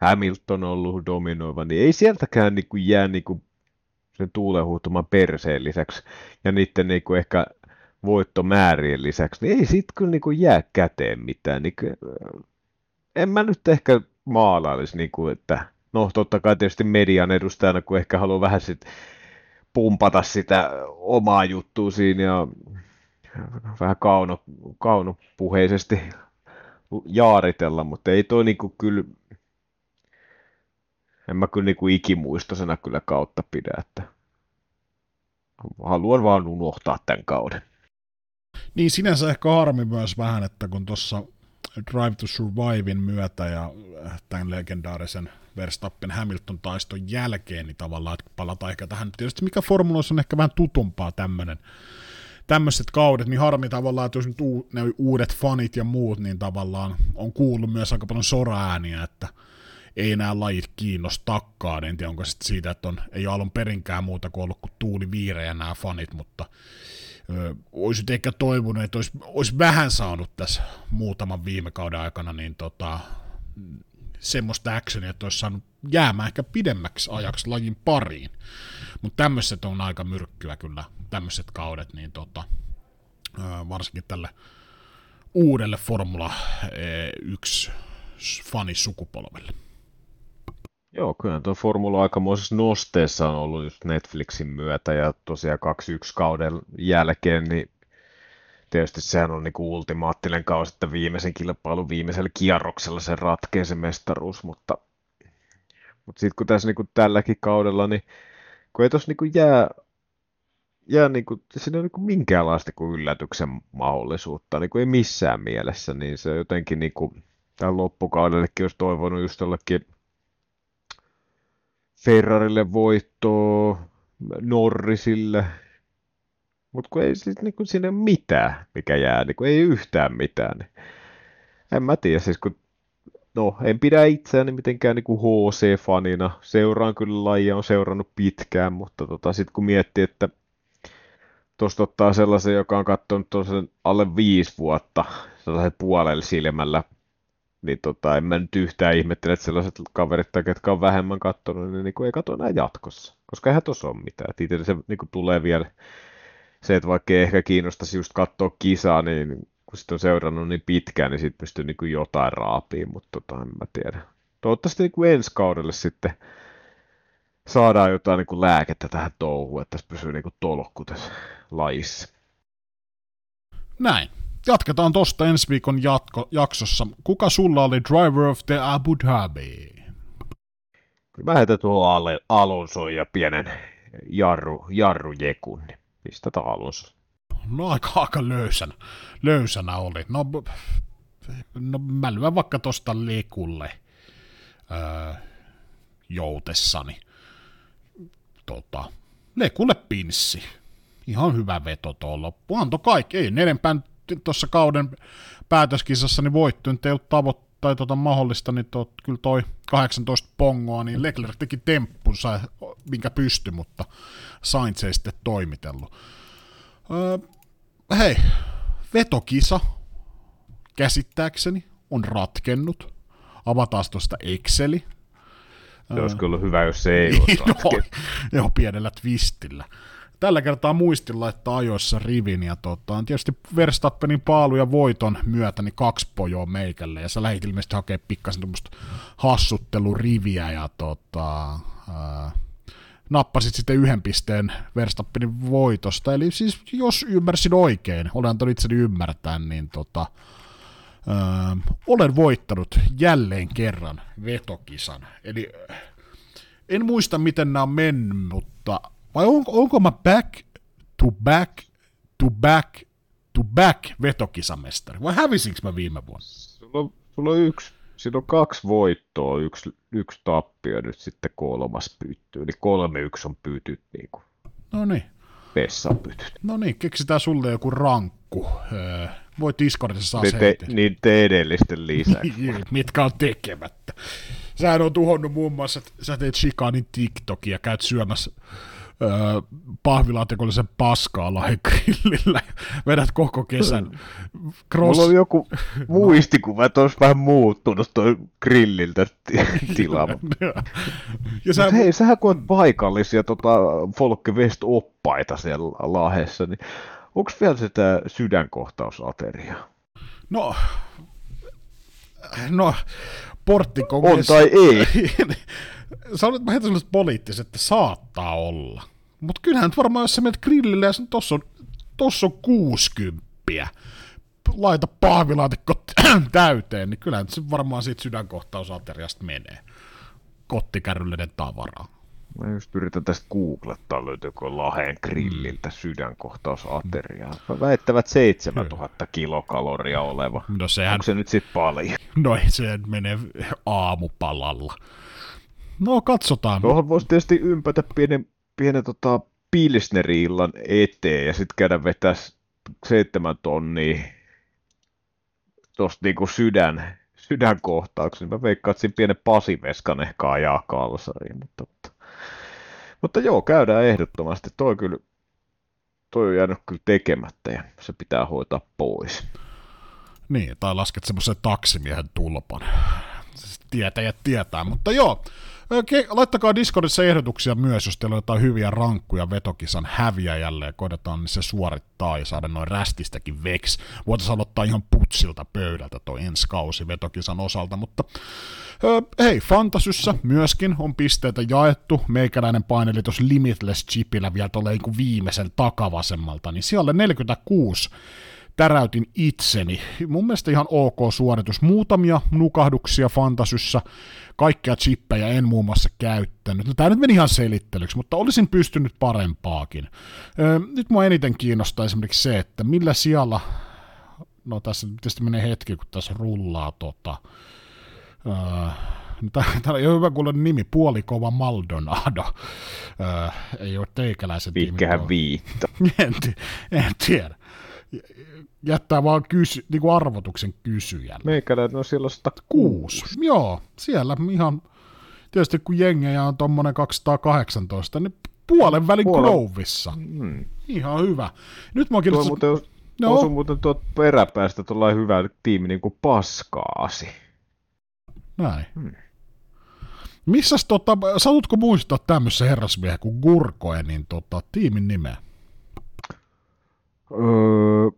Speaker 2: Hamilton on ollut dominoiva, niin ei sieltäkään niin kuin jää niin kuin sen tuulehuhtuman perseen lisäksi ja niiden niin kuin ehkä voittomäärien lisäksi, niin ei sitten kyllä niin kuin jää käteen mitään. Niin kuin, en mä nyt ehkä maalailisi, niin kuin, että no totta kai tietysti median edustajana, kun ehkä haluaa vähän sit pumpata sitä omaa juttua siinä ja vähän kauno, kaunopuheisesti jaaritella, mutta ei toi niinku kyllä, en mä kyllä niinku ikimuistosena kyllä kautta pidä, että haluan vaan unohtaa tämän kauden.
Speaker 1: Niin sinänsä ehkä harmi myös vähän, että kun tuossa Drive to Survivein myötä ja tämän legendaarisen Verstappen Hamilton taiston jälkeen, niin tavallaan että palataan ehkä tähän tietysti, mikä formuloissa on ehkä vähän tutumpaa tämmöinen tämmöiset kaudet, niin harmi tavallaan, että jos nyt uu, ne uudet fanit ja muut, niin tavallaan on kuullut myös aika paljon sora-ääniä, että ei enää lajit kiinnostakaan. En tiedä, onko sitten siitä, että on, ei ole alun perinkään muuta kuin ollut kuin Tuuli Viire ja nämä fanit, mutta ö, olisit ehkä toivonut, että olisi, olisi vähän saanut tässä muutaman viime kauden aikana niin tota, semmoista actionia, että olisi saanut jäämään ehkä pidemmäksi ajaksi lajin pariin. Mutta tämmöiset on aika myrkkyä kyllä, tämmöiset kaudet, niin tota, varsinkin tälle uudelle Formula 1 fanisukupolvelle.
Speaker 2: Joo, kyllä tuo Formula aikamoisessa nosteessa on ollut just Netflixin myötä ja tosiaan 2-1 kauden jälkeen, niin tietysti sehän on niinku ultimaattinen kausi, että viimeisen kilpailun viimeisellä kierroksella se ratkee se mestaruus, mutta, mutta sitten kun tässä niinku tälläkin kaudella, niin kun ei tuossa niinku jää, jää niinku, siinä on niinku minkäänlaista kuin yllätyksen mahdollisuutta, niinku ei missään mielessä, niin se jotenkin niinku, tämän loppukaudellekin olisi toivonut just jollekin Ferrarille voittoa, Norrisille, mutta kun ei siis niin kun siinä ole mitään, mikä jää, niin kun ei yhtään mitään. Niin. En mä tiedä, siis kun no, en pidä itseäni mitenkään niin HC-fanina. Seuraan kyllä lajia, on seurannut pitkään, mutta tota, sitten kun miettii, että tuosta ottaa sellaisen, joka on katsonut alle viisi vuotta sellaisen puolella silmällä, niin tota, en mä nyt yhtään ihmettele, että sellaiset kaverit, jotka on vähemmän katsonut, niin, niin ei katso enää jatkossa. Koska eihän tuossa ole mitään. Itse se niin tulee vielä se, että vaikka ei ehkä kiinnostaisi just katsoa kisaa, niin kun sitten on seurannut niin pitkään, niin sitten pystyy niin kuin jotain raapiin, mutta tota, en mä tiedä. Toivottavasti niin kuin ensi kaudelle sitten saadaan jotain niin kuin lääkettä tähän touhuun, että tässä pysyy niin kuin tolkku tässä lajissa.
Speaker 1: Näin. Jatketaan tosta ensi viikon jatko, jaksossa. Kuka sulla oli Driver of the Abu Dhabi?
Speaker 2: Kyllä mä heitän tuohon Alonso ja pienen jarru, jarru jekun. Niin Mistä Alonso?
Speaker 1: No aika, aika löysänä, löysänä oli. No, no mä lyön vaikka tosta lekulle öö, joutessani. Tota, lekulle pinssi. Ihan hyvä veto tuo loppu. Anto kaikki, ei enempää tuossa kauden päätöskisassa niin voittu, nyt ei ollut tavoitteena tai tota mahdollista, niin tot, kyllä toi 18 pongoa, niin Leclerc teki temppunsa, minkä pysty, mutta Sainz ei sitten toimitellut. Öö, hei, vetokisa, käsittääkseni, on ratkennut. Avataan tuosta Exceli.
Speaker 2: Se olisi kyllä hyvä, jos se ei (laughs) olisi
Speaker 1: joo, joo, pienellä twistillä tällä kertaa muistin laittaa ajoissa rivin, ja tota, tietysti Verstappenin paalu ja voiton myötä niin kaksi pojoa meikälle, ja sä lähit ilmeisesti hakemaan pikkasen tuommoista hassutteluriviä, ja tota, ää, nappasit sitten yhden pisteen Verstappenin voitosta, eli siis jos ymmärsin oikein, olen antanut itseni ymmärtää, niin tota, ää, olen voittanut jälleen kerran vetokisan, eli en muista miten nämä on mennyt, mutta vai onko, onko mä back to back to back to back vetokisamestari? Vai hävisinkö mä viime vuonna?
Speaker 2: Sulla on, sulla on yksi, siinä on kaksi voittoa, yksi, yksi tappio nyt sitten kolmas pyytty. Eli kolme yksi on pyytyt niin kuin.
Speaker 1: No niin.
Speaker 2: Vessan pyytyt.
Speaker 1: No niin, keksitään sulle joku rankku. Öö, voit Discordissa
Speaker 2: ne te, Niin te edellisten lisäksi. (laughs)
Speaker 1: Mitkä on tekemättä. Sähän on tuhonnut muun muassa, että sä teet Shikanin TikTokia, käyt syömässä öö, pahvilaatikollisen paskaa lahigrillillä (laughs) vedät koko kesän.
Speaker 2: Cross... Mulla on joku (laughs) muistikuva, että olisi vähän muuttunut toi grilliltä (laughs) tilaama. ja sä... hei, sähän kun paikallisia tota, Folke West-oppaita siellä lahessa, niin onko vielä sitä sydänkohtausateriaa?
Speaker 1: No, no,
Speaker 2: On tai ei.
Speaker 1: Sä olet vähän sellaiset poliittiset, että saattaa olla. Mutta kyllähän nyt varmaan, jos sä menet grillille ja tossa on, tossa on 60, laita pahvilaatikko (clears throat) täyteen, niin kyllähän se varmaan siitä sydänkohtausateriasta menee. Kottikärryllinen tavaraa.
Speaker 2: Mä just yritän tästä googlettaa, löytyykö Laheen grilliltä mm. sydänkohtausateriaa. Väittävät 7000 kilokaloria oleva. No sehän... Onko se nyt sitten paljon?
Speaker 1: No se menee aamupalalla. No katsotaan.
Speaker 2: Tuohon voisi tietysti ympätä pienen, pienen tota, pilsneri-illan eteen ja sitten käydä vetää seitsemän tonnia tuosta niinku sydän, sydänkohtauksen. Mä veikkaan, että siinä pienen pasiveskan ehkä ajaa kalsariin, mutta, mutta, mutta joo, käydään ehdottomasti. Toi kyllä, toi on jäänyt kyllä tekemättä ja se pitää hoitaa pois.
Speaker 1: Niin, tai lasket semmoisen taksimiehen tulpan. Tietäjät tietää, mutta joo. Laittakaa Discordissa ehdotuksia myös, jos teillä on jotain hyviä rankkuja vetokisan häviäjälle ja koetetaan niin se suorittaa ja saada noin rästistäkin veksi. Voitaisiin aloittaa ihan putsilta pöydältä toi ensi kausi vetokisan osalta, mutta hei, Fantasyssä myöskin on pisteitä jaettu. Meikäläinen paineli tuossa Limitless chipillä vielä tuolle niin viimeisen takavasemmalta, niin siellä 46 täräytin itseni. Mun mielestä ihan ok suoritus. Muutamia nukahduksia fantasyssä, kaikkia chippejä en muun muassa käyttänyt. No, tämä nyt meni ihan selittelyksi, mutta olisin pystynyt parempaakin. Öö, nyt mua eniten kiinnostaa esimerkiksi se, että millä sijalla, no tässä tietysti menee hetki, kun tässä rullaa tota, öö, Täällä ei ole hyvä kuulla nimi, puolikova Maldonado. Öö, ei ole teikäläisen
Speaker 2: Viikkehän viitto. (laughs)
Speaker 1: en, en tiedä jättää vaan kysy, niin kuin arvotuksen kysyjälle.
Speaker 2: Meikäläinen on siellä
Speaker 1: 106. Joo, siellä ihan, tietysti kun jengejä on tuommoinen 218, niin puolen välin Puolen... Grovissa. Hmm. Ihan hyvä. Nyt mä
Speaker 2: kiinnostaa... Muuten, no. osui muuten tuot peräpäästä tuolla hyvä tiimi niin kuin paskaasi.
Speaker 1: Näin. Hmm. Missäs tota, saatutko muistaa tämmöisen herrasmiehen kuin Gurkoenin tota, tiimin nimeä?
Speaker 2: Öö,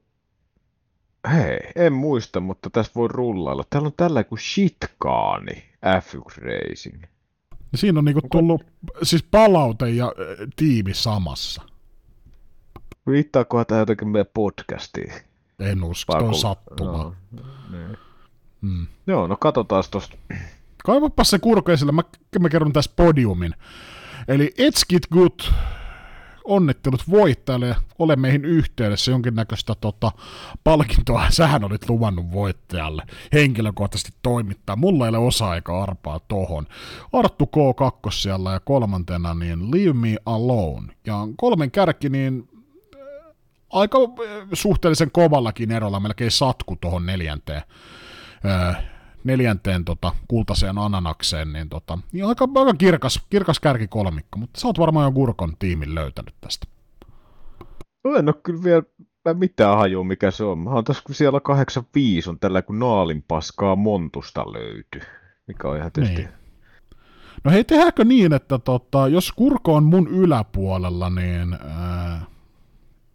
Speaker 2: hei, en muista, mutta tässä voi rullailla. Täällä on tällä kuin Shitkaani F1 Racing.
Speaker 1: Siinä on niinku tullut siis palaute ja äh, tiimi samassa.
Speaker 2: Viittaakohan tämä jotenkin meidän podcastiin?
Speaker 1: En usko, se on sattuma. No,
Speaker 2: niin. hmm. Joo, no katsotaan tuosta.
Speaker 1: Kaivapa se kurko esille, mä, mä kerron tässä podiumin. Eli Etskit Good onnittelut voittajalle ole meihin yhteydessä jonkinnäköistä tota, palkintoa. (laughs) Sähän olit luvannut voittajalle henkilökohtaisesti toimittaa. Mulla ei ole osa-aika arpaa tohon. Arttu K2 siellä ja kolmantena niin Leave Me Alone. Ja kolmen kärki niin äh, aika äh, suhteellisen kovallakin erolla melkein satku tuohon neljänteen äh, neljänteen tota, kultaseen ananakseen, niin, tota, niin aika, aika kirkas, kirkas kärki kolmikko, mutta sä oot varmaan jo Gurkon tiimin löytänyt tästä.
Speaker 2: No en ole kyllä vielä mitään hajua, mikä se on. Mä oon tässä, kun siellä 85 on tällä, kun naalin paskaa montusta löytyy, mikä on ihan tietysti... Niin.
Speaker 1: No hei, tehdäänkö niin, että tota, jos Kurko on mun yläpuolella, niin ää,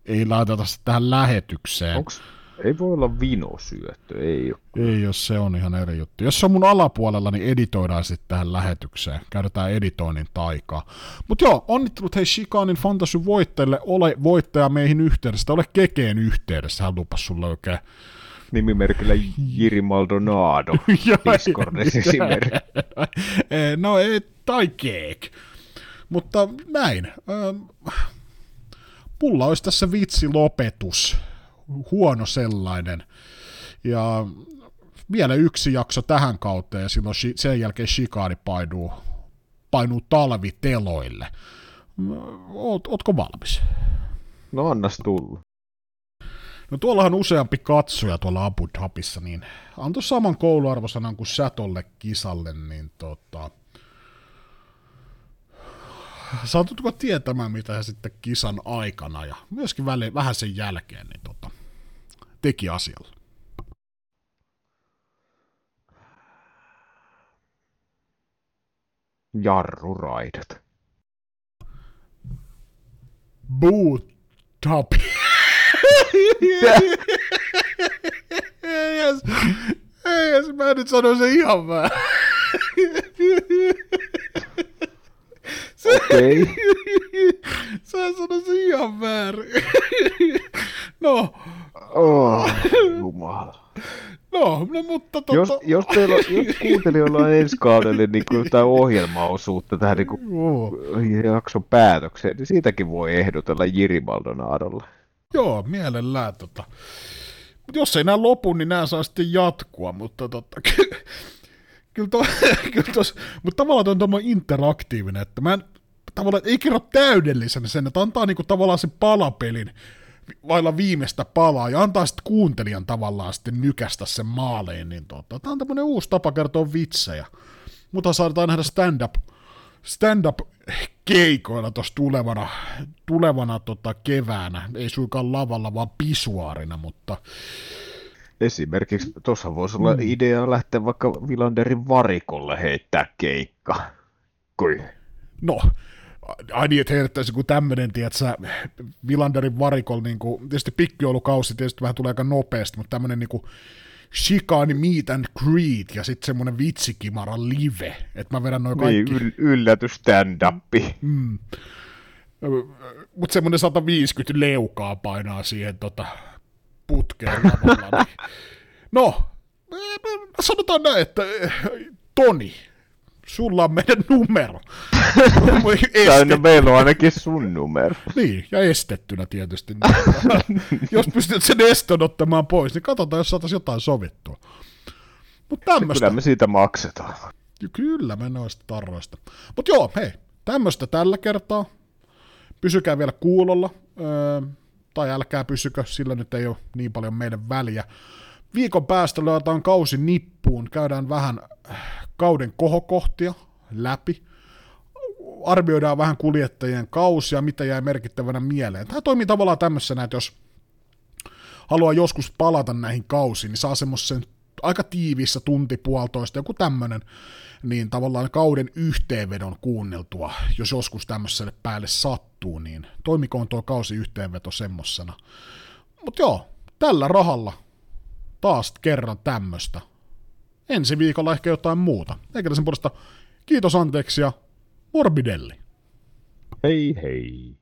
Speaker 1: ei laiteta sitä tähän lähetykseen.
Speaker 2: Onks, ei voi olla vinosyöttö, ei ole.
Speaker 1: Ei, jos se on ihan eri juttu. Jos se on mun alapuolella, niin editoidaan sitten tähän lähetykseen. Käytetään editoinnin taikaa. Mutta joo, onnittelut hei Shikanin Fantasy voittajille. Ole voittaja meihin yhteydessä. Ole Kekeen yhteydessä. Hän lupas sulle oikein
Speaker 2: nimimerkillä (laughs) Jiri Maldonado (laughs) Discordissa (laughs) esimerkiksi.
Speaker 1: no ei, tai keek. Mutta näin. Mulla olisi tässä vitsi lopetus huono sellainen. Ja vielä yksi jakso tähän kautta ja silloin sen jälkeen Shikari painuu, painuu talviteloille. Oot, ootko valmis?
Speaker 2: No annas tulla.
Speaker 1: No tuollahan useampi katsoja tuolla Abu Dhabissa, niin antoi saman kouluarvosanan kuin Satolle kisalle, niin tota, saatutko tietämään, mitä he sitten kisan aikana ja myöskin väli, vähän sen jälkeen niin tota, teki asialla?
Speaker 2: Jarruraidat.
Speaker 1: Boot top. yes. Yes, mä nyt sanoin sen ihan väärin.
Speaker 2: Okei. Okay.
Speaker 1: Sä sanoisin ihan väärin. no.
Speaker 2: Oh, jumala.
Speaker 1: No, no mutta tota...
Speaker 2: Jos, jos, teillä on, jos kuuntelijoilla on ensi kaudelle niin jotain ohjelmaosuutta tähän niin kuin, jakson päätökseen, niin siitäkin voi ehdotella Jiri Maldonadolle.
Speaker 1: Joo, mielellään. Tota. Jos ei nämä lopu, niin nämä saa sitten jatkua, mutta tota, kyllä, to, (laughs) kyllä tos, mutta tavallaan on interaktiivinen, että mä en, tavallaan ei kerro täydellisen sen, että antaa niinku tavallaan sen palapelin vailla viimeistä palaa ja antaa sitten kuuntelijan tavallaan sitten nykästä sen maaleen, niin tota, tämä on tämmöinen uusi tapa kertoa vitsejä. Mutta saadaan nähdä stand-up, stand-up keikoilla tuossa tulevana, tulevana tota keväänä, ei suinkaan lavalla, vaan pisuaarina, mutta
Speaker 2: Esimerkiksi tuossa voisi olla mm. idea lähteä vaikka Vilanderin varikolle heittää keikka. Kui?
Speaker 1: No, ai niin, että heitettäisiin kuin tämmöinen, tiedätkö, Vilanderin varikolla, niin kuin, tietysti pikkijoulukausi tietysti vähän tulee aika nopeasti, mutta tämmöinen niin kuin, Shikani Meet and Greet ja sitten semmoinen vitsikimara live, että mä vedän noin niin, kaikki...
Speaker 2: Niin, yl- yllätys stand Mm.
Speaker 1: Mutta semmoinen 150 leukaa painaa siihen tota, putkeen lavalla. Niin. No, sanotaan näin, että Toni, sulla on meidän numero. (laughs)
Speaker 2: tai no meillä on ainakin sun numero.
Speaker 1: niin, ja estettynä tietysti. (laughs) jos pystyt sen eston ottamaan pois, niin katsotaan, jos saataisiin jotain sovittua.
Speaker 2: Mut tämmöstä... Kyllä me siitä maksetaan.
Speaker 1: Kyllä, me noista tarroista. Mutta joo, hei, tämmöistä tällä kertaa. Pysykää vielä kuulolla. Öö, tai älkää pysykö, sillä nyt ei ole niin paljon meidän väliä. Viikon päästä löytään kausi nippuun, käydään vähän kauden kohokohtia läpi, arvioidaan vähän kuljettajien kausia, mitä jäi merkittävänä mieleen. Tämä toimii tavallaan tämmöisenä, että jos haluaa joskus palata näihin kausiin, niin saa semmoisen aika tiiviissä tunti puolitoista, joku tämmöinen, niin tavallaan kauden yhteenvedon kuunneltua, jos joskus tämmöiselle päälle sattuu, niin toimikoon tuo kausi yhteenveto semmossena. Mutta joo, tällä rahalla taas kerran tämmöstä. Ensi viikolla ehkä jotain muuta. Eikä sen puolesta kiitos anteeksi ja morbidelli.
Speaker 2: Hei hei.